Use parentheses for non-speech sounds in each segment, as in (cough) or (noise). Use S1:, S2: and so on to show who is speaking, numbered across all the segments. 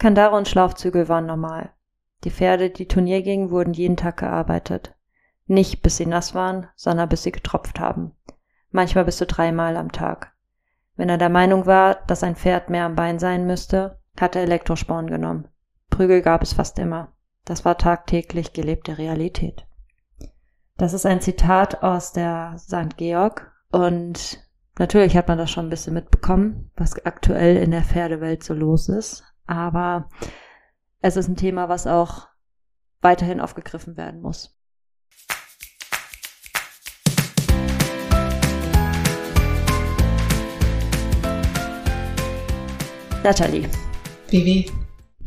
S1: Kandare und Schlaufzügel waren normal. Die Pferde, die Turnier gingen, wurden jeden Tag gearbeitet. Nicht bis sie nass waren, sondern bis sie getropft haben. Manchmal bis zu dreimal am Tag. Wenn er der Meinung war, dass ein Pferd mehr am Bein sein müsste, hat er Elektrosporn genommen. Prügel gab es fast immer. Das war tagtäglich gelebte Realität. Das ist ein Zitat aus der St. Georg und natürlich hat man das schon ein bisschen mitbekommen, was aktuell in der Pferdewelt so los ist. Aber es ist ein Thema, was auch weiterhin aufgegriffen werden muss. Natalie.
S2: Vivi.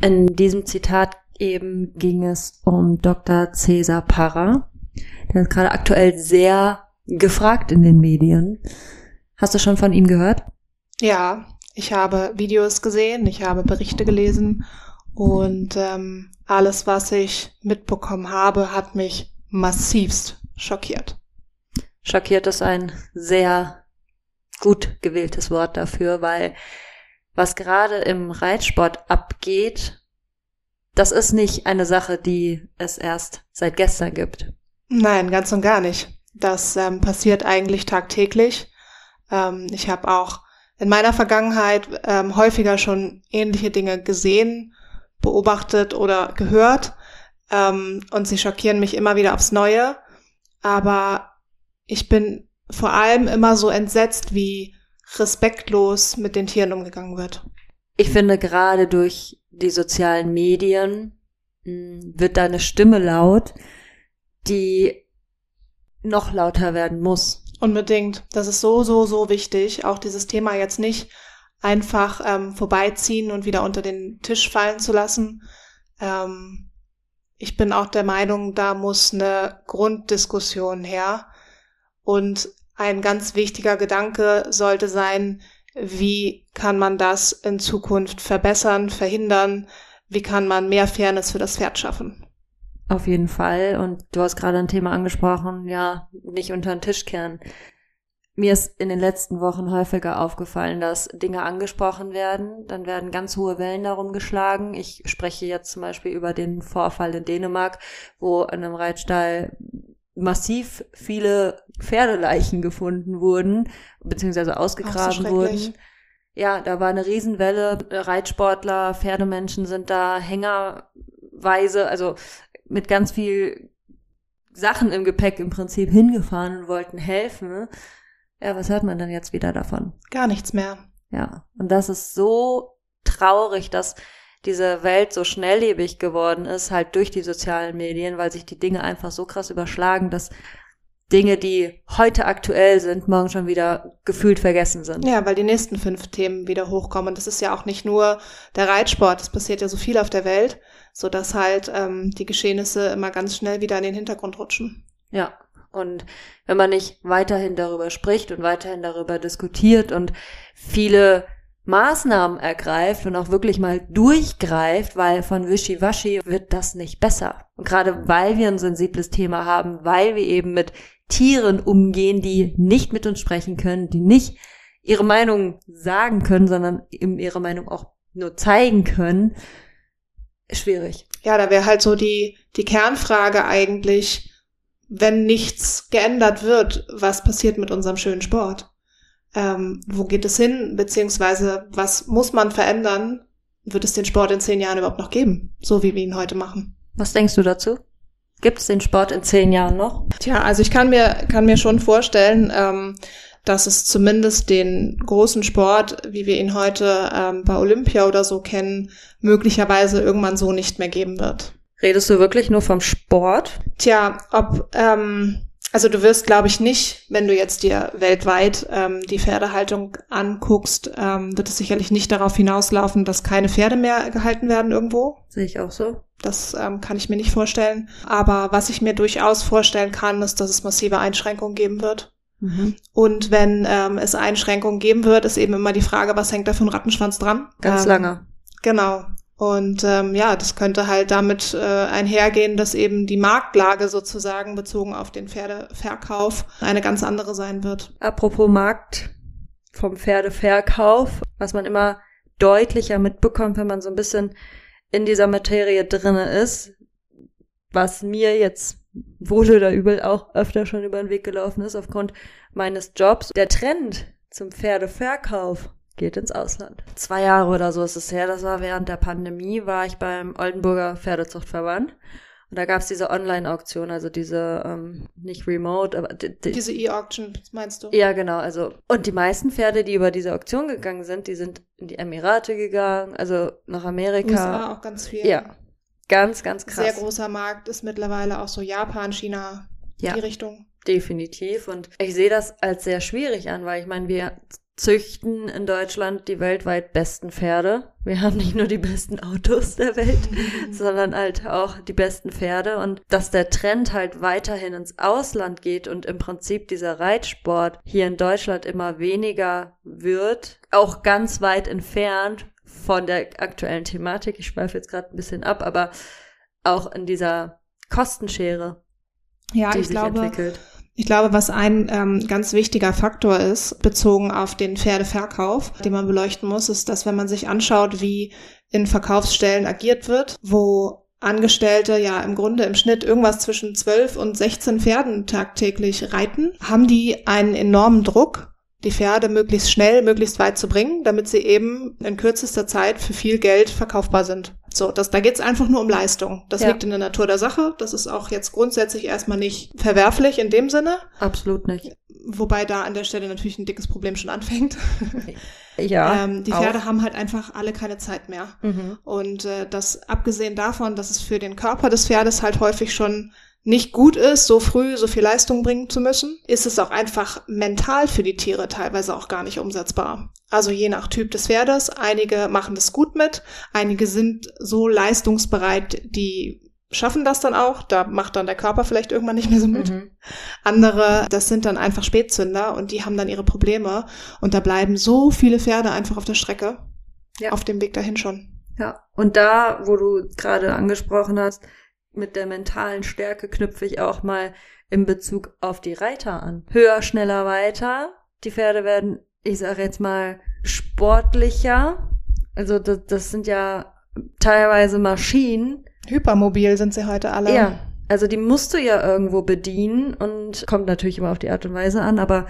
S1: In diesem Zitat eben ging es um Dr. Cesar Parra. Der ist gerade aktuell sehr gefragt in den Medien. Hast du schon von ihm gehört?
S2: Ja, ich habe Videos gesehen, ich habe Berichte gelesen und ähm, alles, was ich mitbekommen habe, hat mich massivst schockiert.
S1: Schockiert ist ein sehr gut gewähltes Wort dafür, weil was gerade im Reitsport abgeht, das ist nicht eine Sache, die es erst seit gestern gibt.
S2: Nein, ganz und gar nicht. Das ähm, passiert eigentlich tagtäglich. Ähm, ich habe auch in meiner Vergangenheit ähm, häufiger schon ähnliche Dinge gesehen, beobachtet oder gehört. Ähm, und sie schockieren mich immer wieder aufs Neue. Aber ich bin vor allem immer so entsetzt, wie respektlos mit den Tieren umgegangen wird.
S1: Ich finde gerade durch die sozialen Medien hm, wird da eine Stimme laut, die noch lauter werden muss.
S2: Unbedingt. Das ist so, so, so wichtig. Auch dieses Thema jetzt nicht einfach ähm, vorbeiziehen und wieder unter den Tisch fallen zu lassen. Ähm, ich bin auch der Meinung, da muss eine Grunddiskussion her. Und ein ganz wichtiger Gedanke sollte sein, wie kann man das in Zukunft verbessern, verhindern? Wie kann man mehr Fairness für das Pferd schaffen?
S1: Auf jeden Fall. Und du hast gerade ein Thema angesprochen, ja, nicht unter den Tisch kehren. Mir ist in den letzten Wochen häufiger aufgefallen, dass Dinge angesprochen werden, dann werden ganz hohe Wellen darum geschlagen. Ich spreche jetzt zum Beispiel über den Vorfall in Dänemark, wo in einem Reitstall massiv viele Pferdeleichen gefunden wurden, beziehungsweise ausgegraben so wurden. Ja, da war eine Riesenwelle. Reitsportler, Pferdemenschen sind da hängerweise, also mit ganz viel Sachen im Gepäck im Prinzip hingefahren und wollten helfen. Ja, was hört man dann jetzt wieder davon?
S2: Gar nichts mehr.
S1: Ja, und das ist so traurig, dass diese Welt so schnelllebig geworden ist, halt durch die sozialen Medien, weil sich die Dinge einfach so krass überschlagen, dass Dinge, die heute aktuell sind, morgen schon wieder gefühlt vergessen sind.
S2: Ja, weil die nächsten fünf Themen wieder hochkommen. Und das ist ja auch nicht nur der Reitsport, es passiert ja so viel auf der Welt, so dass halt ähm, die Geschehnisse immer ganz schnell wieder in den Hintergrund rutschen.
S1: Ja. Und wenn man nicht weiterhin darüber spricht und weiterhin darüber diskutiert und viele Maßnahmen ergreift und auch wirklich mal durchgreift, weil von Wischiwaschi wird das nicht besser. Und gerade weil wir ein sensibles Thema haben, weil wir eben mit Tieren umgehen, die nicht mit uns sprechen können, die nicht ihre Meinung sagen können, sondern eben ihre Meinung auch nur zeigen können, schwierig.
S2: Ja, da wäre halt so die, die Kernfrage eigentlich, wenn nichts geändert wird, was passiert mit unserem schönen Sport? ähm, wo geht es hin, beziehungsweise was muss man verändern? Wird es den Sport in zehn Jahren überhaupt noch geben, so wie wir ihn heute machen?
S1: Was denkst du dazu? Gibt es den Sport in zehn Jahren noch?
S2: Tja, also ich kann mir, kann mir schon vorstellen, ähm, dass es zumindest den großen Sport, wie wir ihn heute ähm, bei Olympia oder so kennen, möglicherweise irgendwann so nicht mehr geben wird.
S1: Redest du wirklich nur vom Sport?
S2: Tja, ob ähm, also du wirst, glaube ich, nicht, wenn du jetzt dir weltweit ähm, die Pferdehaltung anguckst, ähm, wird es sicherlich nicht darauf hinauslaufen, dass keine Pferde mehr gehalten werden irgendwo.
S1: Sehe ich auch so.
S2: Das ähm, kann ich mir nicht vorstellen. Aber was ich mir durchaus vorstellen kann, ist, dass es massive Einschränkungen geben wird. Mhm. Und wenn ähm, es Einschränkungen geben wird, ist eben immer die Frage, was hängt da für ein Rattenschwanz dran?
S1: Ganz ähm, lange.
S2: Genau. Und ähm, ja, das könnte halt damit äh, einhergehen, dass eben die Marktlage sozusagen bezogen auf den Pferdeverkauf eine ganz andere sein wird.
S1: Apropos Markt vom Pferdeverkauf, was man immer deutlicher mitbekommt, wenn man so ein bisschen in dieser Materie drinne ist, was mir jetzt wohl oder übel auch öfter schon über den Weg gelaufen ist aufgrund meines Jobs. Der Trend zum Pferdeverkauf geht ins Ausland. Zwei Jahre oder so ist es her, das war während der Pandemie, war ich beim Oldenburger Pferdezuchtverband. Und da gab es diese Online-Auktion, also diese, ähm, nicht remote, aber
S2: die, die, diese E-Auction, meinst du?
S1: Ja, genau. Also, und die meisten Pferde, die über diese Auktion gegangen sind, die sind in die Emirate gegangen, also nach Amerika.
S2: USA auch ganz viel.
S1: Ja. Ganz, ganz krass.
S2: Sehr großer Markt ist mittlerweile auch so Japan, China, ja, die Richtung.
S1: Definitiv. Und ich sehe das als sehr schwierig an, weil ich meine, wir züchten in Deutschland die weltweit besten Pferde. Wir haben nicht nur die besten Autos der Welt, (laughs) sondern halt auch die besten Pferde. Und dass der Trend halt weiterhin ins Ausland geht und im Prinzip dieser Reitsport hier in Deutschland immer weniger wird, auch ganz weit entfernt von der aktuellen Thematik. Ich schweife jetzt gerade ein bisschen ab, aber auch in dieser Kostenschere,
S2: ja, die sich glaube, entwickelt ich glaube, was ein ähm, ganz wichtiger Faktor ist, bezogen auf den Pferdeverkauf, den man beleuchten muss, ist, dass wenn man sich anschaut, wie in Verkaufsstellen agiert wird, wo Angestellte ja im Grunde im Schnitt irgendwas zwischen 12 und 16 Pferden tagtäglich reiten, haben die einen enormen Druck, die Pferde möglichst schnell, möglichst weit zu bringen, damit sie eben in kürzester Zeit für viel Geld verkaufbar sind. So, das, da geht's einfach nur um Leistung. Das ja. liegt in der Natur der Sache. Das ist auch jetzt grundsätzlich erstmal nicht verwerflich in dem Sinne.
S1: Absolut nicht.
S2: Wobei da an der Stelle natürlich ein dickes Problem schon anfängt. (laughs)
S1: Ja.
S2: ähm, die Pferde auch. haben halt einfach alle keine Zeit mehr. Mhm. Und äh, das abgesehen davon, dass es für den Körper des Pferdes halt häufig schon nicht gut ist, so früh so viel Leistung bringen zu müssen, ist es auch einfach mental für die Tiere teilweise auch gar nicht umsetzbar. Also je nach Typ des Pferdes, einige machen das gut mit, einige sind so leistungsbereit, die schaffen das dann auch, da macht dann der Körper vielleicht irgendwann nicht mehr so mit. Mhm. Andere, das sind dann einfach Spätzünder und die haben dann ihre Probleme und da bleiben so viele Pferde einfach auf der Strecke, ja. auf dem Weg dahin schon.
S1: Ja, und da, wo du gerade angesprochen hast, mit der mentalen Stärke knüpfe ich auch mal in Bezug auf die Reiter an. Höher, schneller, weiter. Die Pferde werden, ich sage jetzt mal, sportlicher. Also das, das sind ja teilweise Maschinen.
S2: Hypermobil sind sie heute alle.
S1: Ja, also die musst du ja irgendwo bedienen und kommt natürlich immer auf die Art und Weise an, aber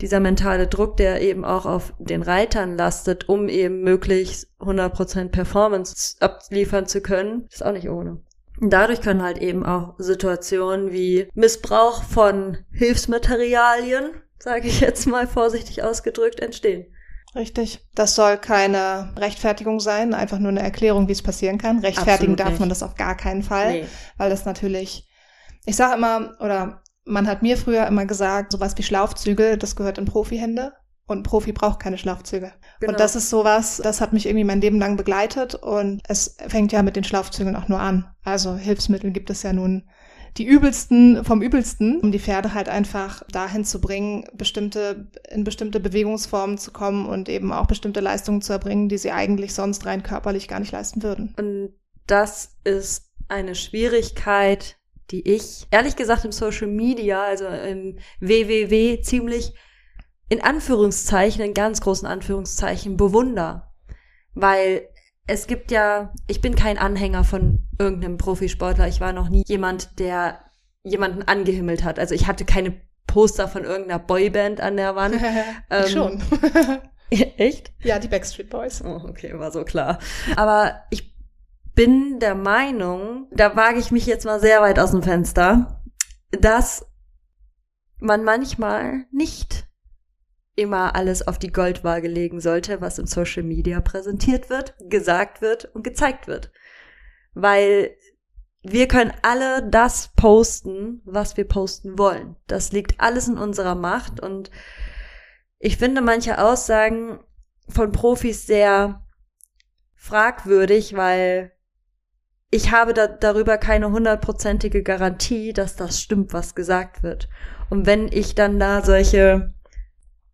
S1: dieser mentale Druck, der eben auch auf den Reitern lastet, um eben möglichst 100% Performance abliefern zu können, ist auch nicht ohne. Dadurch können halt eben auch Situationen wie Missbrauch von Hilfsmaterialien, sage ich jetzt mal vorsichtig ausgedrückt, entstehen.
S2: Richtig. Das soll keine Rechtfertigung sein, einfach nur eine Erklärung, wie es passieren kann. Rechtfertigen darf man das auf gar keinen Fall, nee. weil das natürlich, ich sage immer, oder man hat mir früher immer gesagt, sowas wie Schlaufzüge, das gehört in Profihände. Und ein Profi braucht keine Schlafzüge. Genau. Und das ist sowas, das hat mich irgendwie mein Leben lang begleitet und es fängt ja mit den Schlafzügen auch nur an. Also Hilfsmittel gibt es ja nun die übelsten vom übelsten, um die Pferde halt einfach dahin zu bringen, bestimmte, in bestimmte Bewegungsformen zu kommen und eben auch bestimmte Leistungen zu erbringen, die sie eigentlich sonst rein körperlich gar nicht leisten würden.
S1: Und das ist eine Schwierigkeit, die ich ehrlich gesagt im Social Media, also im WWW ziemlich in Anführungszeichen, in ganz großen Anführungszeichen, bewunder. Weil es gibt ja, ich bin kein Anhänger von irgendeinem Profisportler. Ich war noch nie jemand, der jemanden angehimmelt hat. Also ich hatte keine Poster von irgendeiner Boyband an der Wand. (laughs)
S2: ähm, schon. (laughs)
S1: echt?
S2: Ja, die Backstreet Boys.
S1: Oh, okay, war so klar. Aber ich bin der Meinung, da wage ich mich jetzt mal sehr weit aus dem Fenster, dass man manchmal nicht immer alles auf die Goldwaage legen sollte, was im Social Media präsentiert wird, gesagt wird und gezeigt wird. Weil wir können alle das posten, was wir posten wollen. Das liegt alles in unserer Macht und ich finde manche Aussagen von Profis sehr fragwürdig, weil ich habe da, darüber keine hundertprozentige Garantie, dass das stimmt, was gesagt wird. Und wenn ich dann da solche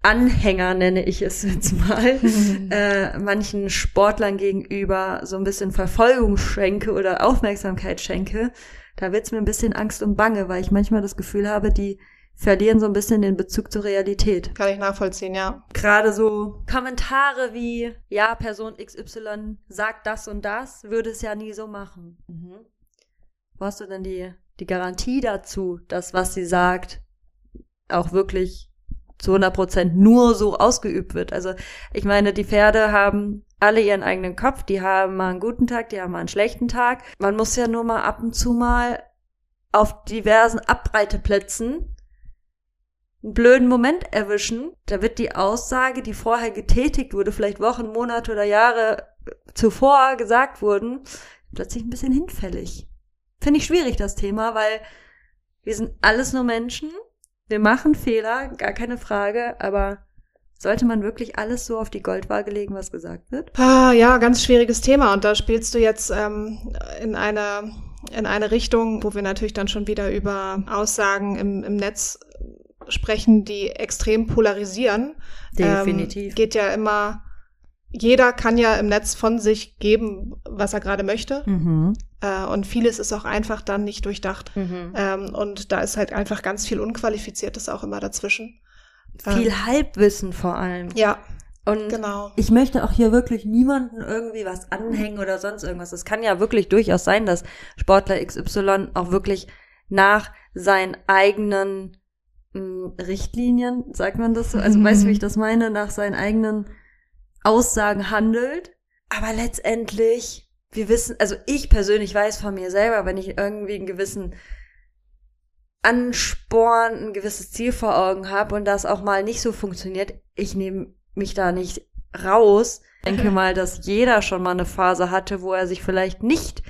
S1: Anhänger, nenne ich es jetzt mal, (laughs) äh, manchen Sportlern gegenüber so ein bisschen Verfolgung schenke oder Aufmerksamkeit schenke, da wird's mir ein bisschen Angst und Bange, weil ich manchmal das Gefühl habe, die verlieren so ein bisschen den Bezug zur Realität.
S2: Kann ich nachvollziehen, ja.
S1: Gerade so Kommentare wie, ja, Person XY sagt das und das, würde es ja nie so machen. Mhm. Wo hast du denn die, die Garantie dazu, dass was sie sagt auch wirklich zu 100 Prozent nur so ausgeübt wird? Also ich meine, die Pferde haben alle ihren eigenen Kopf, die haben mal einen guten Tag, die haben mal einen schlechten Tag. Man muss ja nur mal ab und zu mal auf diversen Abreiteplätzen einen blöden Moment erwischen, da wird die Aussage, die vorher getätigt wurde, vielleicht Wochen, Monate oder Jahre zuvor gesagt wurden, plötzlich ein bisschen hinfällig. Finde ich schwierig, das Thema, weil wir sind alles nur Menschen. Wir machen Fehler, gar keine Frage, aber sollte man wirklich alles so auf die Goldwaage legen, was gesagt wird?
S2: Ah, ja, ganz schwieriges Thema. Und da spielst du jetzt ähm, in einer in eine Richtung, wo wir natürlich dann schon wieder über Aussagen im, im Netz sprechen, die extrem polarisieren.
S1: Definitiv.
S2: Ähm, geht ja immer, jeder kann ja im Netz von sich geben, was er gerade möchte. Mhm. Äh, und vieles ist auch einfach dann nicht durchdacht. Mhm. Ähm, und da ist halt einfach ganz viel Unqualifiziertes auch immer dazwischen.
S1: Viel ähm, Halbwissen vor allem.
S2: Ja.
S1: Und genau. ich möchte auch hier wirklich niemanden irgendwie was anhängen oder sonst irgendwas. Es kann ja wirklich durchaus sein, dass Sportler XY auch wirklich nach seinen eigenen Richtlinien, sagt man das so? Also mhm. (laughs) weißt du, wie ich das meine? Nach seinen eigenen Aussagen handelt. Aber letztendlich, wir wissen, also ich persönlich weiß von mir selber, wenn ich irgendwie einen gewissen Ansporn, ein gewisses Ziel vor Augen habe und das auch mal nicht so funktioniert, ich nehme mich da nicht raus. Ich denke mal, dass jeder schon mal eine Phase hatte, wo er sich vielleicht nicht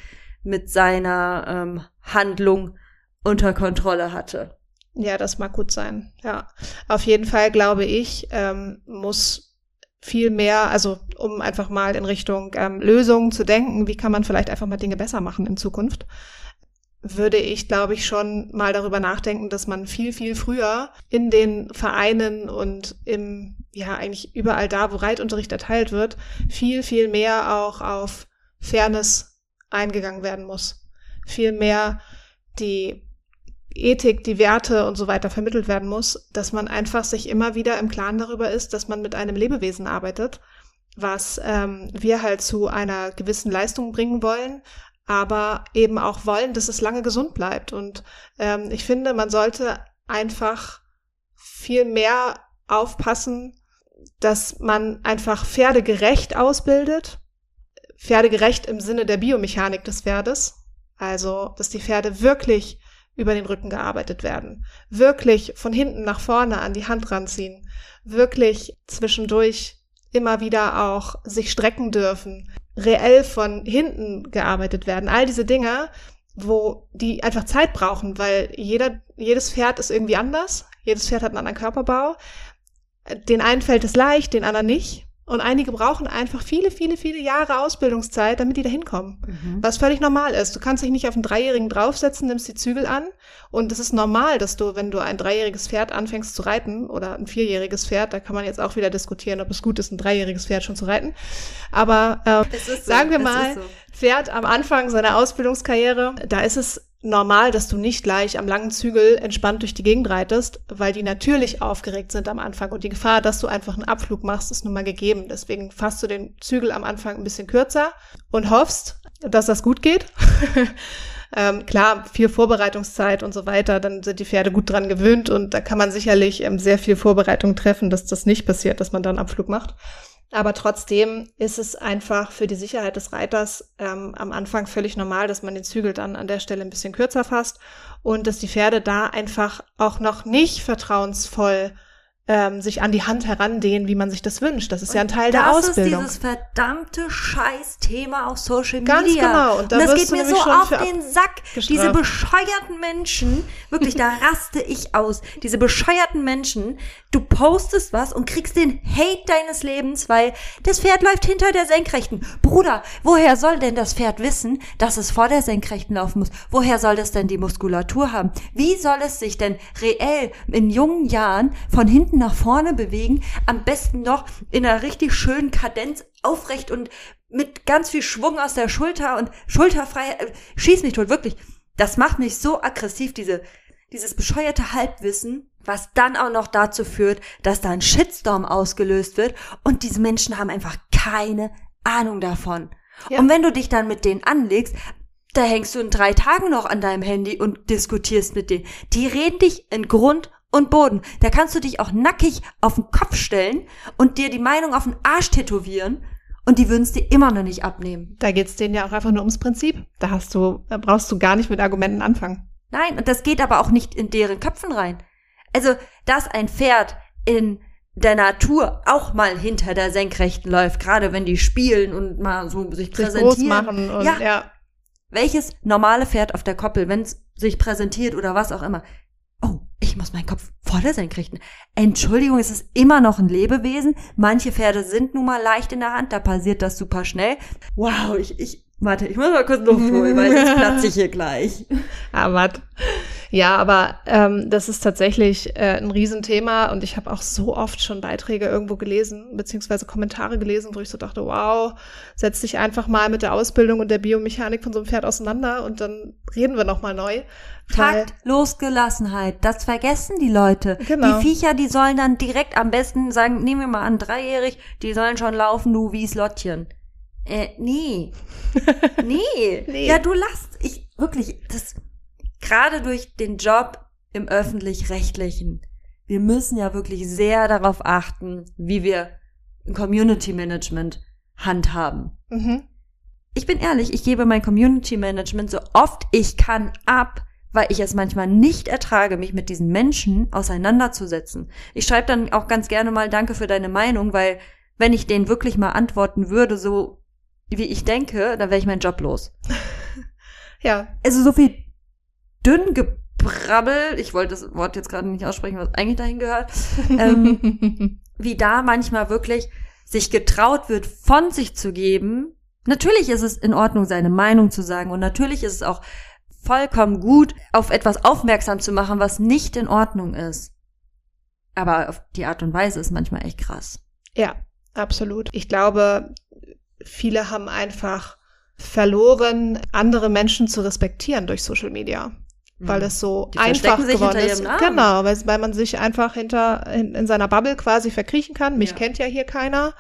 S1: mit seiner ähm, Handlung unter Kontrolle hatte.
S2: Ja, das mag gut sein. Ja, auf jeden Fall glaube ich, ähm, muss viel mehr, also um einfach mal in Richtung ähm, Lösungen zu denken, wie kann man vielleicht einfach mal Dinge besser machen in Zukunft, würde ich, glaube ich, schon mal darüber nachdenken, dass man viel, viel früher in den Vereinen und im, ja, eigentlich überall da, wo Reitunterricht erteilt wird, viel, viel mehr auch auf Fairness eingegangen werden muss. Viel mehr die Ethik, die Werte und so weiter vermittelt werden muss, dass man einfach sich immer wieder im Klaren darüber ist, dass man mit einem Lebewesen arbeitet, was ähm, wir halt zu einer gewissen Leistung bringen wollen, aber eben auch wollen, dass es lange gesund bleibt. Und ähm, ich finde, man sollte einfach viel mehr aufpassen, dass man einfach Pferde gerecht ausbildet. Pferde gerecht im Sinne der Biomechanik des Pferdes. Also, dass die Pferde wirklich über den Rücken gearbeitet werden. Wirklich von hinten nach vorne an die Hand ranziehen. Wirklich zwischendurch immer wieder auch sich strecken dürfen. Reell von hinten gearbeitet werden. All diese Dinge, wo die einfach Zeit brauchen, weil jeder, jedes Pferd ist irgendwie anders. Jedes Pferd hat einen anderen Körperbau. Den einen fällt es leicht, den anderen nicht. Und einige brauchen einfach viele, viele, viele Jahre Ausbildungszeit, damit die da hinkommen. Mhm. Was völlig normal ist. Du kannst dich nicht auf einen Dreijährigen draufsetzen, nimmst die Zügel an. Und es ist normal, dass du, wenn du ein dreijähriges Pferd anfängst zu reiten oder ein vierjähriges Pferd, da kann man jetzt auch wieder diskutieren, ob es gut ist, ein dreijähriges Pferd schon zu reiten. Aber äh, so, sagen wir mal, so. Pferd am Anfang seiner Ausbildungskarriere, da ist es normal, dass du nicht gleich am langen Zügel entspannt durch die Gegend reitest, weil die natürlich aufgeregt sind am Anfang und die Gefahr, dass du einfach einen Abflug machst, ist nun mal gegeben. Deswegen fasst du den Zügel am Anfang ein bisschen kürzer und hoffst, dass das gut geht. (laughs) ähm, klar, viel Vorbereitungszeit und so weiter, dann sind die Pferde gut dran gewöhnt und da kann man sicherlich ähm, sehr viel Vorbereitung treffen, dass das nicht passiert, dass man dann Abflug macht. Aber trotzdem ist es einfach für die Sicherheit des Reiters ähm, am Anfang völlig normal, dass man den Zügel dann an der Stelle ein bisschen kürzer fasst und dass die Pferde da einfach auch noch nicht vertrauensvoll ähm, sich an die Hand herandehnen, wie man sich das wünscht. Das ist und ja ein Teil der Ausbildung.
S1: Das ist dieses verdammte Scheiß-Thema auf Social
S2: Media. Ganz genau.
S1: Und, da und das geht mir so auf den Sack. Gestraft. Diese bescheuerten Menschen, wirklich, da (laughs) raste ich aus. Diese bescheuerten Menschen, du postest was und kriegst den Hate deines Lebens, weil das Pferd läuft hinter der Senkrechten. Bruder, woher soll denn das Pferd wissen, dass es vor der Senkrechten laufen muss? Woher soll das denn die Muskulatur haben? Wie soll es sich denn reell in jungen Jahren von hinten nach vorne bewegen, am besten noch in einer richtig schönen Kadenz aufrecht und mit ganz viel Schwung aus der Schulter und schulterfrei, äh, schieß mich tot, wirklich. Das macht mich so aggressiv, diese, dieses bescheuerte Halbwissen, Was dann auch noch dazu führt, dass da ein Shitstorm ausgelöst wird und diese Menschen haben einfach keine Ahnung davon. Ja. Und wenn du dich dann mit denen anlegst, da hängst du in drei Tagen noch an deinem Handy und diskutierst mit denen. Die reden dich in Grund und Boden. Da kannst du dich auch nackig auf den Kopf stellen und dir die Meinung auf den Arsch tätowieren und die würden es dir immer noch nicht abnehmen.
S2: Da geht's denen ja auch einfach nur ums Prinzip. Da hast du, da brauchst du gar nicht mit Argumenten anfangen.
S1: Nein, und das geht aber auch nicht in deren Köpfen rein. Also, dass ein Pferd in der Natur auch mal hinter der Senkrechten läuft, gerade wenn die spielen und mal so sich präsentieren. Sich groß
S2: machen und,
S1: ja. ja. Welches normale Pferd auf der Koppel, wenn es sich präsentiert oder was auch immer, oh, ich muss meinen Kopf vor der Senkrechten. Entschuldigung, es ist immer noch ein Lebewesen. Manche Pferde sind nun mal leicht in der Hand, da passiert das super schnell. Wow, ich, ich, warte, ich muss mal kurz Luft holen, weil jetzt platze ich hier gleich. (laughs)
S2: Aber ja, aber ähm, das ist tatsächlich äh, ein Riesenthema und ich habe auch so oft schon Beiträge irgendwo gelesen, beziehungsweise Kommentare gelesen, wo ich so dachte, wow, setz dich einfach mal mit der Ausbildung und der Biomechanik von so einem Pferd auseinander und dann reden wir nochmal neu.
S1: Takt, Losgelassenheit, das vergessen die Leute. Genau. Die Viecher, die sollen dann direkt am besten sagen, nehmen wir mal an, dreijährig, die sollen schon laufen, du wie Slottchen. Äh, nee. (laughs) nee. nee. Ja, du lass, ich, wirklich, das, gerade durch den Job im öffentlich-rechtlichen, wir müssen ja wirklich sehr darauf achten, wie wir Community Management handhaben. Mhm. Ich bin ehrlich, ich gebe mein Community Management so oft ich kann ab, weil ich es manchmal nicht ertrage, mich mit diesen Menschen auseinanderzusetzen. Ich schreibe dann auch ganz gerne mal Danke für deine Meinung, weil wenn ich denen wirklich mal antworten würde, so wie ich denke, dann wäre ich meinen Job los. (laughs)
S2: ja.
S1: Also so viel dünn gebrabbel, ich wollte das Wort jetzt gerade nicht aussprechen, was eigentlich dahin gehört, ähm, (laughs) wie da manchmal wirklich sich getraut wird, von sich zu geben. Natürlich ist es in Ordnung, seine Meinung zu sagen und natürlich ist es auch vollkommen gut, auf etwas aufmerksam zu machen, was nicht in Ordnung ist. Aber auf die Art und Weise ist manchmal echt krass.
S2: Ja, absolut. Ich glaube, viele haben einfach verloren, andere Menschen zu respektieren durch Social Media weil es so Die einfach geworden ist. Genau, weil, weil man sich einfach hinter in, in, seiner Bubble quasi verkriechen kann. Mich ja. kennt ja hier keiner.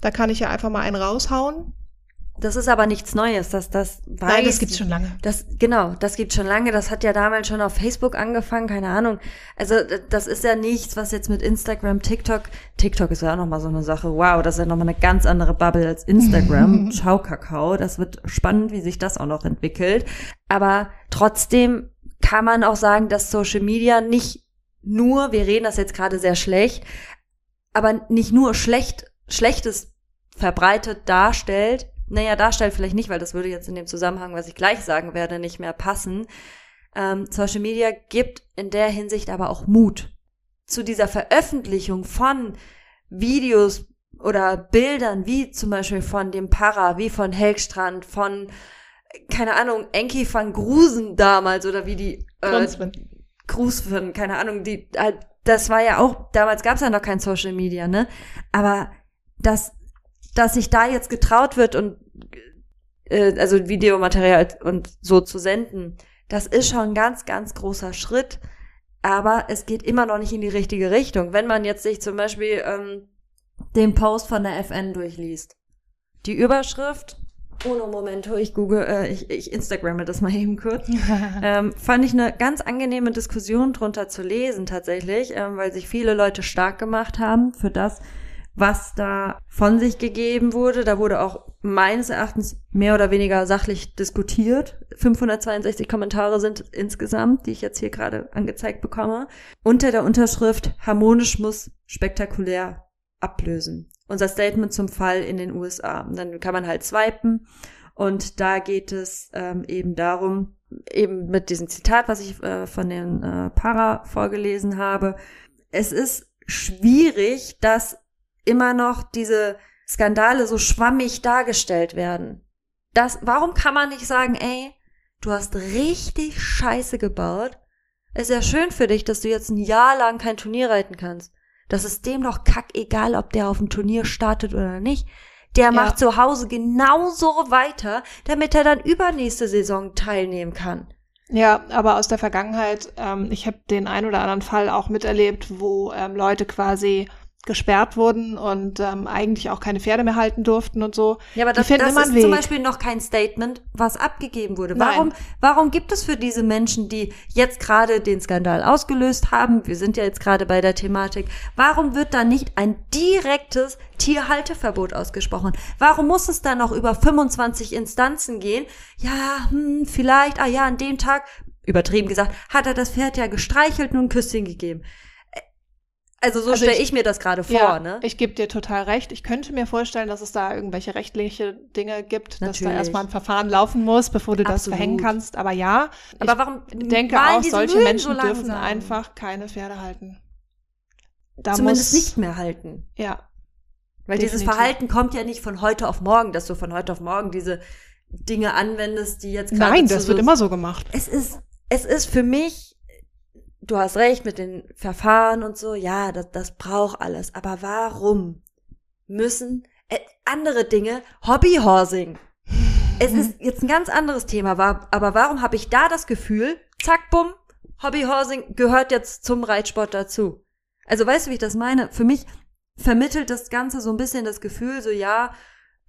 S2: Da kann ich ja einfach mal einen raushauen.
S1: Das ist aber nichts Neues, dass das
S2: weiß. Nein, das gibt's schon lange.
S1: Das genau, das gibt's schon lange. Das hat ja damals schon auf Facebook angefangen, keine Ahnung. Also das ist ja nichts, was jetzt mit Instagram, TikTok. TikTok ist ja auch noch mal so eine Sache. Wow, das ist ja noch mal eine ganz andere Bubble als Instagram. (laughs) Ciao Kakao. Das wird spannend, wie sich das auch noch entwickelt. Aber trotzdem kann man auch sagen, dass Social Media nicht nur, wir reden das jetzt gerade sehr schlecht, aber nicht nur schlecht, Schlechtes verbreitet darstellt. Naja, darstellt vielleicht nicht, weil das würde jetzt in dem Zusammenhang, was ich gleich sagen werde, nicht mehr passen. Ähm, Social Media gibt in der Hinsicht aber auch Mut zu dieser Veröffentlichung von Videos oder Bildern, wie zum Beispiel von dem Para, wie von Helgstrand, von keine Ahnung, Enki van Grusen damals oder wie die
S2: äh,
S1: Grusven, keine Ahnung, die halt, das war ja auch, damals gab es ja noch kein Social Media, ne? Aber dass, dass sich da jetzt getraut wird und äh, also Videomaterial und so zu senden, das ist schon ein ganz, ganz großer Schritt. Aber es geht immer noch nicht in die richtige Richtung. Wenn man jetzt sich zum Beispiel ähm, den Post von der FN durchliest. Die Überschrift Uno Momento, ich google, äh, ich, ich Instagramme das mal eben kurz. (laughs) ähm, fand ich eine ganz angenehme Diskussion drunter zu lesen tatsächlich, ähm, weil sich viele Leute stark gemacht haben für das, was da von sich gegeben wurde. Da wurde auch meines Erachtens mehr oder weniger sachlich diskutiert. 562 Kommentare sind insgesamt, die ich jetzt hier gerade angezeigt bekomme. Unter der Unterschrift harmonisch muss spektakulär ablösen unser Statement zum Fall in den USA. Und dann kann man halt swipen und da geht es ähm, eben darum, eben mit diesem Zitat, was ich äh, von den äh, Para vorgelesen habe. Es ist schwierig, dass immer noch diese Skandale so schwammig dargestellt werden. Das, warum kann man nicht sagen, ey, du hast richtig Scheiße gebaut. ist ja schön für dich, dass du jetzt ein Jahr lang kein Turnier reiten kannst. Das ist dem doch kackegal, ob der auf dem Turnier startet oder nicht. Der ja. macht zu Hause genauso weiter, damit er dann übernächste Saison teilnehmen kann.
S2: Ja, aber aus der Vergangenheit, ähm, ich habe den ein oder anderen Fall auch miterlebt, wo ähm, Leute quasi gesperrt wurden und ähm, eigentlich auch keine Pferde mehr halten durften und so.
S1: Ja, aber das, das ist
S2: einen
S1: zum
S2: Weg.
S1: Beispiel noch kein Statement, was abgegeben wurde.
S2: Nein.
S1: Warum, warum gibt es für diese Menschen, die jetzt gerade den Skandal ausgelöst haben, wir sind ja jetzt gerade bei der Thematik, warum wird da nicht ein direktes Tierhalteverbot ausgesprochen? Warum muss es da noch über 25 Instanzen gehen? Ja, hm, vielleicht, ah ja, an dem Tag, übertrieben gesagt, hat er das Pferd ja gestreichelt und ein Küsschen gegeben. Also so
S2: Also
S1: stelle
S2: ich-
S1: ich mir das gerade vor,
S2: ja,
S1: ne?
S2: ich gebe dir total recht. Ich könnte mir vorstellen, dass es da irgendwelche rechtliche Dinge gibt, dass da
S1: Natürlich.
S2: erstmal ein Verfahren laufen muss, bevor du das
S1: Absolut.
S2: verhängen kannst. Aber ja,
S1: Aber warum
S2: ich denke
S1: malen
S2: auch, solche
S1: Mühlen
S2: Menschen
S1: so
S2: dürfen einfach keine Pferde halten. Da
S1: zumindest
S2: muss,
S1: nicht mehr halten.
S2: Ja,
S1: Weil dieses
S2: Definitiv.
S1: Verhalten kommt ja nicht von heute auf morgen, dass du von heute auf morgen diese Dinge anwendest, die jetzt gerade
S2: nein, das
S1: so
S2: wird immer so gemacht.
S1: Es ist, es ist für mich, du hast recht mit den Verfahren und so, ja, das, das braucht alles. Aber warum müssen äh, andere Dinge, Hobbyhorsing? Es ist (laughs) jetzt ein ganz anderes Thema, war, aber warum habe ich da das Gefühl, zack, bumm, Hobbyhorsing gehört jetzt zum Reitsport dazu? Also weißt du, wie ich das meine? Für mich vermittelt das Ganze so ein bisschen das Gefühl, so ja,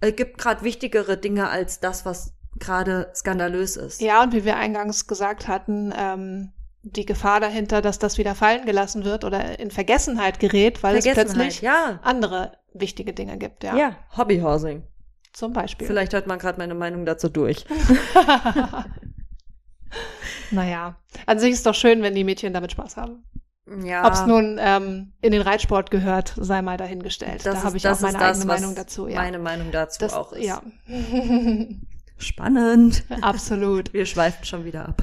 S1: es gibt gerade wichtigere Dinge als das, was gerade skandalös ist.
S2: Ja, und wie wir eingangs gesagt hatten, ähm, die Gefahr dahinter, dass das wieder fallen gelassen wird oder in Vergessenheit gerät, weil es
S1: Vergessenheit,
S2: plötzlich
S1: ja.
S2: andere wichtige Dinge gibt, ja.
S1: Ja, Hobbyhorsing.
S2: Zum Beispiel.
S1: Vielleicht hört man gerade meine Meinung dazu durch. (laughs)
S2: naja, an sich ist doch schön, wenn die Mädchen damit Spaß haben.
S1: Ja.
S2: Ob es nun ähm, in den Reitsport gehört, sei mal dahingestellt.
S1: das
S2: da habe ich auch meine
S1: das,
S2: eigene Meinung dazu. Ja.
S1: Meine Meinung dazu
S2: das,
S1: auch ist.
S2: ja. (laughs)
S1: Spannend.
S2: Absolut.
S1: Wir schweifen schon wieder ab.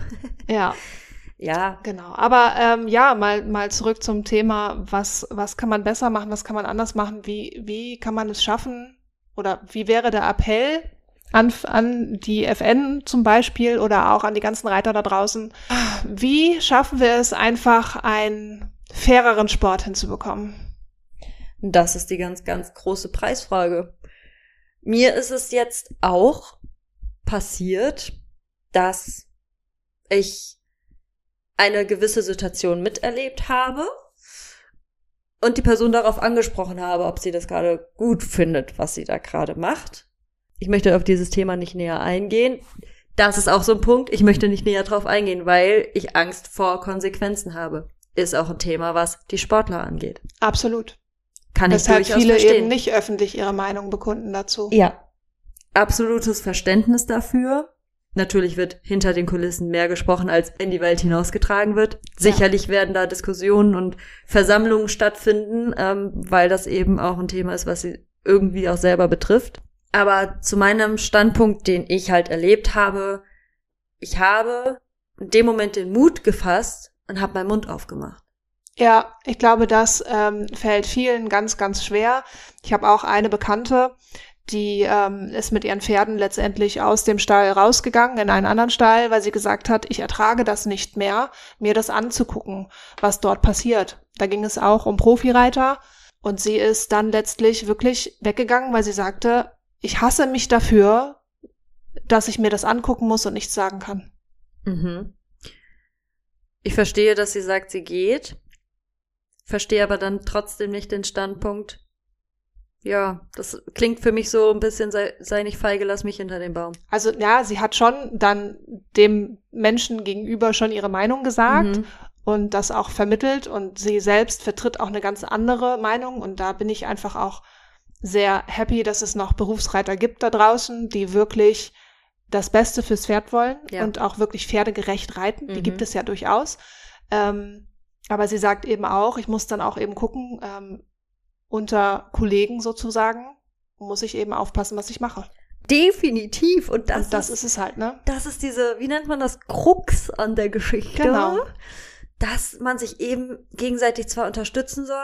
S2: Ja, (laughs)
S1: Ja,
S2: genau. Aber ähm, ja, mal, mal zurück zum Thema, was, was kann man besser machen, was kann man anders machen, wie, wie kann man es schaffen oder wie wäre der Appell an, an die FN zum Beispiel oder auch an die ganzen Reiter da draußen? Wie schaffen wir es einfach, einen faireren Sport hinzubekommen?
S1: das ist die ganz, ganz große Preisfrage. Mir ist es jetzt auch passiert, dass ich eine gewisse Situation miterlebt habe und die Person darauf angesprochen habe, ob sie das gerade gut findet, was sie da gerade macht. Ich möchte auf dieses Thema nicht näher eingehen. Das ist auch so ein Punkt. Ich möchte nicht näher drauf eingehen, weil ich Angst vor Konsequenzen habe. Ist auch ein Thema, was die Sportler angeht.
S2: Absolut.
S1: Kann ich
S2: Weshalb
S1: durchaus
S2: viele
S1: verstehen.
S2: eben nicht öffentlich ihre Meinung bekunden dazu.
S1: Ja. Absolutes Verständnis dafür. Natürlich wird hinter den Kulissen mehr gesprochen, als in die Welt hinausgetragen wird. Sicherlich werden da Diskussionen und Versammlungen stattfinden, ähm, weil das eben auch ein Thema ist, was sie irgendwie auch selber betrifft. Aber zu meinem Standpunkt, den ich halt erlebt habe, ich habe in dem Moment den Mut gefasst und habe meinen Mund aufgemacht.
S2: Ja, ich glaube, das ähm, fällt vielen ganz, ganz schwer. Ich habe auch eine Bekannte, die ähm, ist mit ihren Pferden letztendlich aus dem Stall rausgegangen in einen anderen Stall, weil sie gesagt hat, ich ertrage das nicht mehr, mir das anzugucken, was dort passiert. Da ging es auch um Profireiter und sie ist dann letztlich wirklich weggegangen, weil sie sagte, ich hasse mich dafür, dass ich mir das angucken muss und nichts sagen kann.
S1: Mhm. Ich verstehe, dass sie sagt, sie geht, verstehe aber dann trotzdem nicht den Standpunkt. Ja, das klingt für mich so ein bisschen, sei, sei nicht feige, lass mich hinter den Baum.
S2: Also ja, sie hat schon dann dem Menschen gegenüber schon ihre Meinung gesagt
S1: Mhm.
S2: und das auch vermittelt und sie selbst vertritt auch eine ganz andere Meinung und da bin ich einfach auch sehr happy, dass es noch Berufsreiter gibt da draußen, die wirklich das Beste fürs Pferd wollen
S1: Ja.
S2: und auch wirklich pferdegerecht reiten. Die
S1: Mhm.
S2: gibt es ja durchaus. Ähm, aber sie sagt eben auch, ich muss dann auch eben gucken, ähm, unter Kollegen sozusagen, muss ich eben aufpassen, was ich mache.
S1: Definitiv. Und das,
S2: und das
S1: ist,
S2: ist es halt, ne?
S1: das ist diese, wie nennt man das, Krux an der Geschichte.
S2: Genau.
S1: Dass man sich eben gegenseitig zwar unterstützen soll,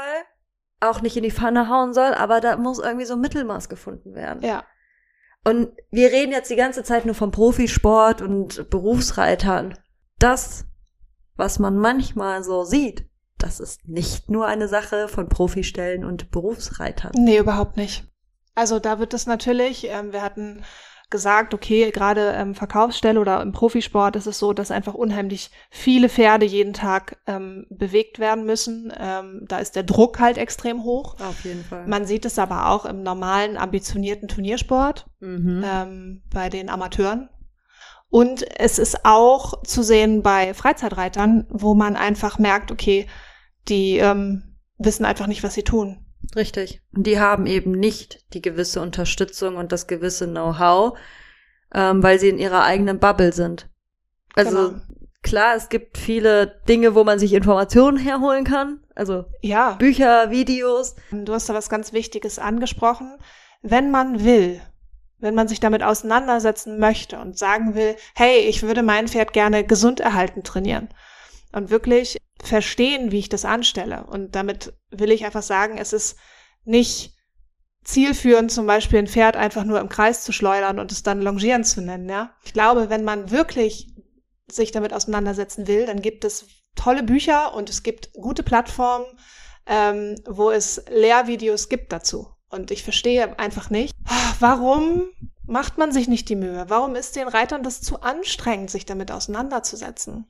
S1: auch nicht in die Pfanne hauen soll, aber da muss irgendwie so ein Mittelmaß gefunden werden.
S2: Ja.
S1: Und wir reden jetzt die ganze Zeit nur vom Profisport und Berufsreitern. Das, was man manchmal so sieht, das ist nicht nur eine Sache von Profistellen und Berufsreitern.
S2: Nee, überhaupt nicht. Also da wird es natürlich, ähm, wir hatten gesagt, okay, gerade ähm, Verkaufsstelle oder im Profisport ist es so, dass einfach unheimlich viele Pferde jeden Tag ähm, bewegt werden müssen. Ähm, da ist der Druck halt extrem hoch.
S1: Auf jeden Fall.
S2: Man sieht es aber auch im normalen, ambitionierten Turniersport
S1: Mhm.
S2: ähm, bei den Amateuren. Und es ist auch zu sehen bei Freizeitreitern, wo man einfach merkt, okay, die ähm, wissen einfach nicht, was sie tun.
S1: Richtig. Und die haben eben nicht die gewisse Unterstützung und das gewisse Know-how, ähm, weil sie in ihrer eigenen Bubble sind. Also
S2: Genau.
S1: klar, es gibt viele Dinge, wo man sich Informationen herholen kann. Also
S2: Ja,
S1: Bücher, Videos.
S2: du hast da was ganz Wichtiges angesprochen. Wenn man will, wenn man sich damit auseinandersetzen möchte und sagen will, hey, ich würde mein Pferd gerne gesund erhalten trainieren und wirklich verstehen, wie ich das anstelle. Und damit will ich einfach sagen, es ist nicht zielführend, zum Beispiel ein Pferd einfach nur im Kreis zu schleudern und es dann Longieren zu nennen, ja. Ich glaube, wenn man wirklich sich damit auseinandersetzen will, dann gibt es tolle Bücher und es gibt gute Plattformen, ähm, wo es Lehrvideos gibt dazu. Und ich verstehe einfach nicht, warum macht man sich nicht die Mühe? Warum ist den Reitern das zu anstrengend, sich damit auseinanderzusetzen?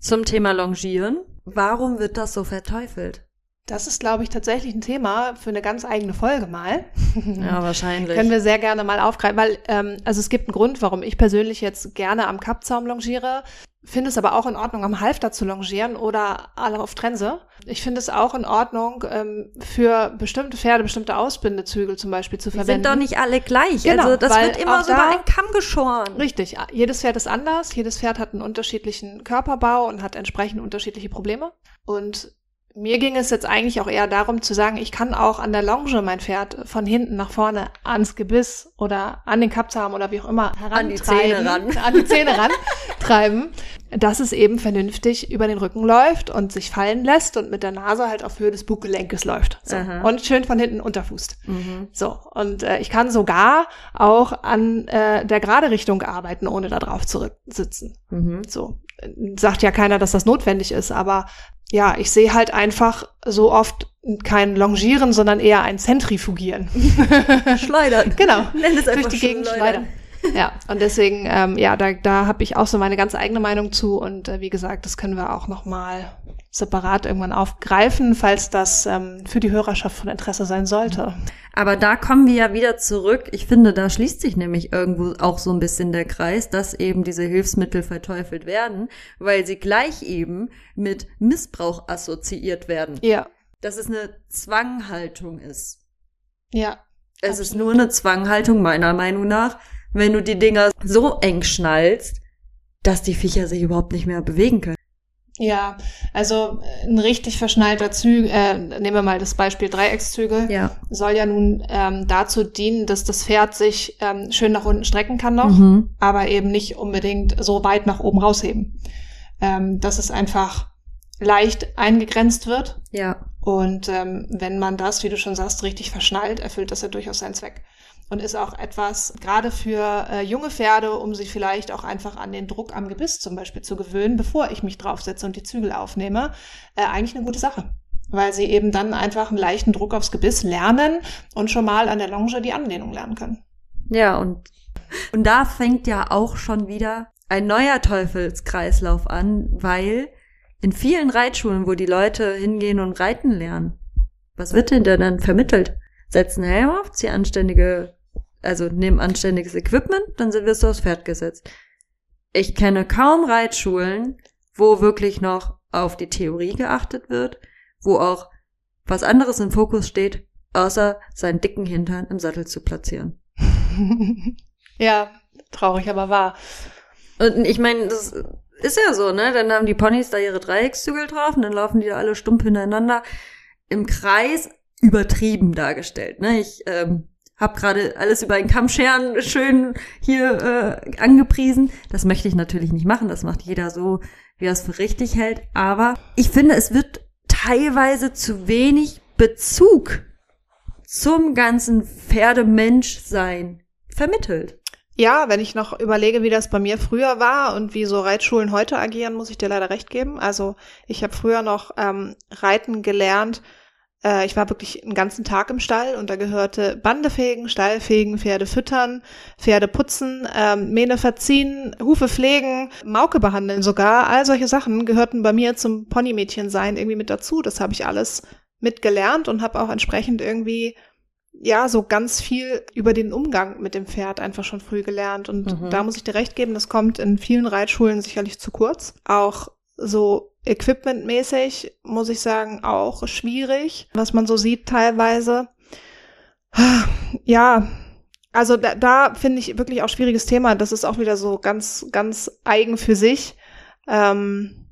S1: Zum Thema Longieren. Warum wird das so verteufelt?
S2: Das ist, glaube ich, tatsächlich ein Thema für eine ganz eigene Folge mal. (laughs)
S1: Ja, wahrscheinlich.
S2: Können wir sehr gerne mal aufgreifen, weil ähm, also es gibt einen Grund, warum ich persönlich jetzt gerne am Kappzaum longiere. Finde es aber auch in Ordnung, am Halfter zu longieren oder alle auf Trense. Ich finde es auch in Ordnung, ähm, für bestimmte Pferde bestimmte Ausbindezügel zum Beispiel zu
S1: Die
S2: verwenden.
S1: sind doch nicht alle gleich.
S2: Genau,
S1: also das wird immer so
S2: da-
S1: über einen Kamm geschoren.
S2: Richtig, jedes Pferd ist anders, jedes Pferd hat einen unterschiedlichen Körperbau und hat entsprechend unterschiedliche Probleme. Und mir ging es jetzt eigentlich auch eher darum zu sagen, ich kann auch an der Longe mein Pferd von hinten nach vorne ans Gebiss oder an den Kappzaum oder wie auch immer
S1: An die
S2: herantreiben.
S1: Zähne ran. (laughs)
S2: An die Zähne rantreiben, dass es eben vernünftig über den Rücken läuft und sich fallen lässt und mit der Nase halt auf Höhe des Buggelenkes läuft. So. Und schön von hinten unterfußt.
S1: Mhm.
S2: So, und äh, ich kann sogar auch an äh, der gerade Richtung arbeiten, ohne da drauf zu sitzen.
S1: Mhm.
S2: So, sagt ja keiner, dass das notwendig ist, aber ja, ich sehe halt einfach so oft kein Longieren, sondern eher ein Zentrifugieren. (laughs)
S1: Schleudern.
S2: genau.
S1: Nenn es
S2: Durch
S1: einfach
S2: die Gegend
S1: Schleudern.
S2: schleudern. Ja, und deswegen, ähm, ja, da, da habe ich auch so meine ganz eigene Meinung zu und äh, wie gesagt, das können wir auch noch mal separat irgendwann aufgreifen, falls das ähm, für die Hörerschaft von Interesse sein sollte.
S1: Aber da kommen wir ja wieder zurück. Ich finde, da schließt sich nämlich irgendwo auch so ein bisschen der Kreis, dass eben diese Hilfsmittel verteufelt werden, weil sie gleich eben mit Missbrauch assoziiert werden.
S2: Ja,
S1: Dass es eine Zwanghaltung ist.
S2: ja,
S1: Es ist nur eine Zwanghaltung, meiner Meinung nach, wenn du die Dinger so eng schnallst, dass die Viecher sich überhaupt nicht mehr bewegen können.
S2: Ja, also äh, ein richtig verschnallter Zügel, äh, nehmen wir mal das Beispiel Dreieckszügel,
S1: Ja.
S2: soll ja nun ähm, dazu dienen, dass das Pferd sich ähm, schön nach unten strecken kann noch,
S1: Mhm.
S2: aber eben nicht unbedingt so weit nach oben rausheben. Ähm, dass es einfach leicht eingegrenzt wird
S1: Ja.
S2: und ähm, wenn man das, wie du schon sagst, richtig verschnallt, erfüllt das ja durchaus seinen Zweck. Und ist auch etwas, gerade für äh, junge Pferde, um sich vielleicht auch einfach an den Druck am Gebiss zum Beispiel zu gewöhnen, bevor ich mich draufsetze und die Zügel aufnehme, äh, eigentlich eine gute Sache. Weil sie eben dann einfach einen leichten Druck aufs Gebiss lernen und schon mal an der Longe die Anlehnung lernen können.
S1: Ja, und, und da fängt ja auch schon wieder ein neuer Teufelskreislauf an, weil in vielen Reitschulen, wo die Leute hingehen und reiten lernen, was wird denn da dann vermittelt? Setzen Helm auf, zieh anständige, also nimm anständiges Equipment, dann wirst du aufs Pferd gesetzt. Ich kenne kaum Reitschulen, wo wirklich noch auf die Theorie geachtet wird, wo auch was anderes im Fokus steht, außer seinen dicken Hintern im Sattel zu platzieren. (laughs)
S2: ja, traurig, aber wahr.
S1: Und ich meine, das ist ja so, ne? Dann haben die Ponys da ihre Dreieckszügel drauf und dann laufen die da alle stumpf hintereinander im Kreis übertrieben dargestellt. Ne? Ich ähm, habe gerade alles über einen Kammscheren schön hier äh, angepriesen. Das möchte ich natürlich nicht machen. Das macht jeder so, wie er es für richtig hält. Aber ich finde, es wird teilweise zu wenig Bezug zum ganzen Pferdemenschsein vermittelt.
S2: Ja, wenn ich noch überlege, wie das bei mir früher war und wie so Reitschulen heute agieren, muss ich dir leider recht geben. Also ich habe früher noch ähm, Reiten gelernt Äh, ich war wirklich einen ganzen Tag im Stall und da gehörte Bande fegen, Stall fegen, Pferde füttern, Pferde putzen, ähm, Mähne verziehen, Hufe pflegen, Mauke behandeln sogar. All solche Sachen gehörten bei mir zum Ponymädchen sein irgendwie mit dazu. Das habe ich alles mitgelernt und habe auch entsprechend irgendwie ja, so ganz viel über den Umgang mit dem Pferd einfach schon früh gelernt. Und mhm. da muss ich dir recht geben, das kommt in vielen Reitschulen sicherlich zu kurz. Auch so equipmentmäßig, muss ich sagen, auch schwierig, was man so sieht teilweise. Ja, also da, da finde ich wirklich auch schwieriges Thema. Das ist auch wieder so ganz, ganz eigen für sich. Ähm,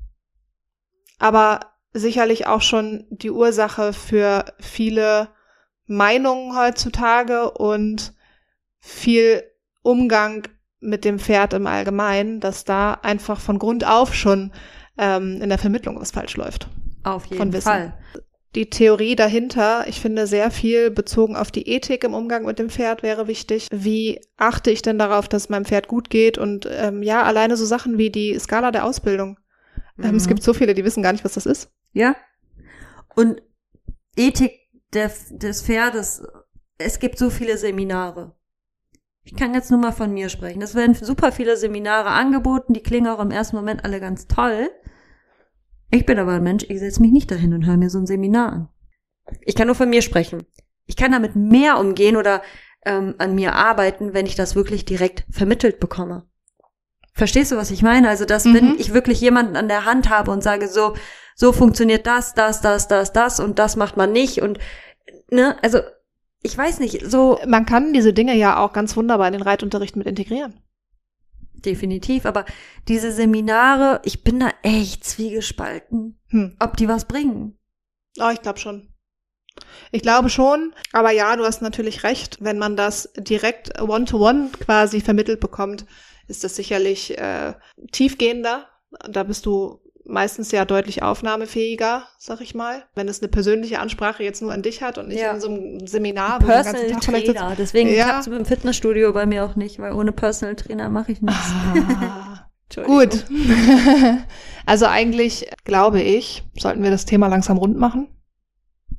S2: aber sicherlich auch schon die Ursache für viele Meinungen heutzutage und viel Umgang mit dem Pferd im Allgemeinen, dass da einfach von Grund auf schon ähm, in der Vermittlung was falsch läuft.
S1: Auf jeden Fall.
S2: Die Theorie dahinter, ich finde sehr viel bezogen auf die Ethik im Umgang mit dem Pferd wäre wichtig. Wie achte ich denn darauf, dass meinem Pferd gut geht? Und ähm, ja, alleine so Sachen wie die Skala der Ausbildung. Mhm. Ähm, es mhm. gibt so viele, die wissen gar nicht, was das ist.
S1: Ja. Und Ethik der, des Pferdes, es gibt so viele Seminare. Ich kann jetzt nur mal von mir sprechen. Es werden super viele Seminare angeboten, die klingen auch im ersten Moment alle ganz toll. Ich bin aber ein Mensch, ich setze mich nicht dahin und höre mir so ein Seminar an. Ich kann nur von mir sprechen. Ich kann damit mehr umgehen oder ähm, an mir arbeiten, wenn ich das wirklich direkt vermittelt bekomme. Verstehst du, was ich meine? Also, dass mhm. wenn ich wirklich jemanden an der Hand habe und sage so, so funktioniert das, das, das, das, das und das macht man nicht und ne, also ich weiß nicht, so.
S2: Man kann diese Dinge ja auch ganz wunderbar in den Reitunterricht mit integrieren.
S1: Definitiv, aber diese Seminare, ich bin da echt zwiegespalten, hm. ob die was bringen.
S2: Oh, ich glaube schon. Ich glaube schon, aber ja, du hast natürlich recht, wenn man das direkt one-to-one -one quasi vermittelt bekommt, ist das sicherlich äh, tiefgehender. Da bist du meistens ja deutlich aufnahmefähiger, sag ich mal. Wenn es eine persönliche Ansprache jetzt nur an dich hat und nicht ja. in so einem Seminar.
S1: Personal wo Trainer, deswegen ja. klappt es mit dem Fitnessstudio bei mir auch nicht, weil ohne Personal Trainer mache ich nichts.
S2: Ah, gut. (laughs) also eigentlich glaube ich, sollten wir das Thema langsam rund machen.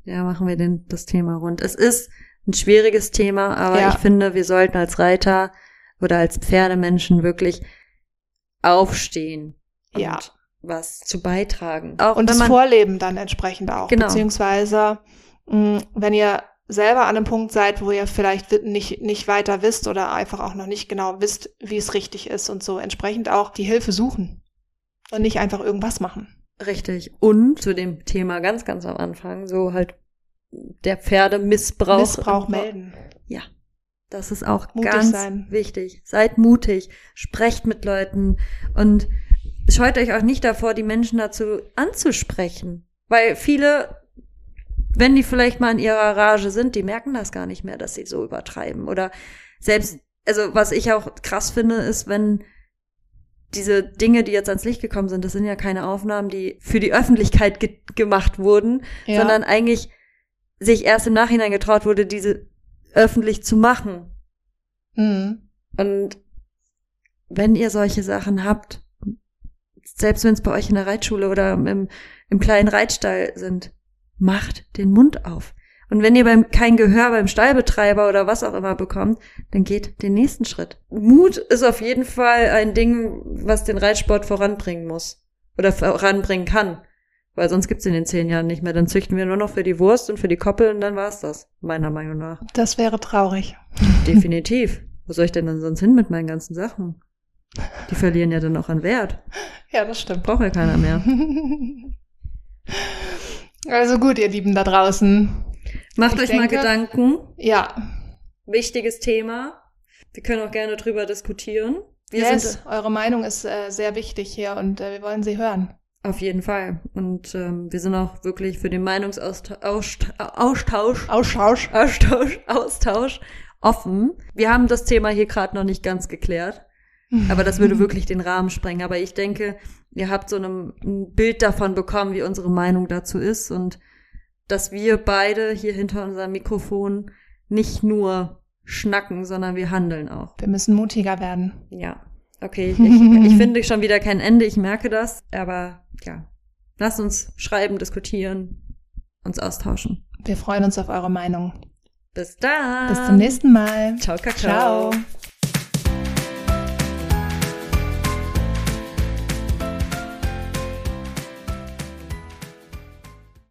S1: Ja, machen wir denn das Thema rund. Es ist ein schwieriges Thema, aber ja. ich finde, wir sollten als Reiter oder als Pferdemenschen wirklich aufstehen.
S2: ja
S1: was zu beitragen.
S2: Auch und das man, Vorleben dann entsprechend auch. Genau. Beziehungsweise, mh, mm, wenn ihr selber an einem Punkt seid, wo ihr vielleicht nicht, nicht weiter wisst oder einfach auch noch nicht genau wisst, wie es richtig ist und so entsprechend auch die Hilfe suchen und nicht einfach irgendwas machen.
S1: Richtig. Und zu dem Thema ganz, ganz am Anfang, so halt der Pferdemissbrauch.
S2: Missbrauch melden.
S1: Ja. Das ist auch mutig ganz sein. wichtig. Seid mutig, sprecht mit Leuten und scheut euch auch nicht davor, die Menschen dazu anzusprechen. Weil viele, wenn die vielleicht mal in ihrer Rage sind, die merken das gar nicht mehr, dass sie so übertreiben. Oder selbst, also was ich auch krass finde, ist, wenn diese Dinge, die jetzt ans Licht gekommen sind, das sind ja keine Aufnahmen, die für die Öffentlichkeit ge gemacht wurden, ja. sondern eigentlich sich erst im Nachhinein getraut wurde, diese öffentlich zu machen. Mhm. Und wenn ihr solche Sachen habt, selbst wenn es bei euch in der Reitschule oder im, im kleinen Reitstall sind, macht den Mund auf. Und wenn ihr beim kein Gehör beim Stallbetreiber oder was auch immer bekommt, dann geht den nächsten Schritt. Mut ist auf jeden Fall ein Ding, was den Reitsport voranbringen muss oder voranbringen kann. Weil sonst gibt's in den zehn Jahren nicht mehr. Dann züchten wir nur noch für die Wurst und für die Koppel und dann war's das, meiner Meinung nach.
S2: Das wäre traurig. (laughs)
S1: Definitiv. Wo soll ich denn dann sonst hin mit meinen ganzen Sachen? Die verlieren ja dann auch an Wert.
S2: Ja, das stimmt.
S1: Braucht ja keiner mehr. (laughs)
S2: Also gut, ihr Lieben da draußen.
S1: Macht ich euch denke, mal Gedanken.
S2: Ja.
S1: Wichtiges Thema. Wir können auch gerne drüber diskutieren.
S2: Wir yes, sind, eure Meinung ist äh, sehr wichtig hier und äh, wir wollen sie hören.
S1: Auf jeden Fall. Und ähm, wir sind auch wirklich für den Meinungsaustausch Austausch,
S2: Austausch,
S1: Austausch, Austausch offen. Wir haben das Thema hier gerade noch nicht ganz geklärt. Aber das würde (laughs) wirklich den Rahmen sprengen. Aber ich denke, ihr habt so ein, ein Bild davon bekommen, wie unsere Meinung dazu ist und dass wir beide hier hinter unserem Mikrofon nicht nur schnacken, sondern wir handeln auch.
S2: Wir müssen mutiger werden.
S1: Ja. Okay, ich, ich, finde (laughs) schon wieder kein Ende, ich merke das, aber ja, lasst uns schreiben, diskutieren, uns austauschen.
S2: wir freuen uns auf eure Meinung.
S1: Bis dann.
S2: Bis zum nächsten Mal.
S1: Ciao, Kakao. Ciao.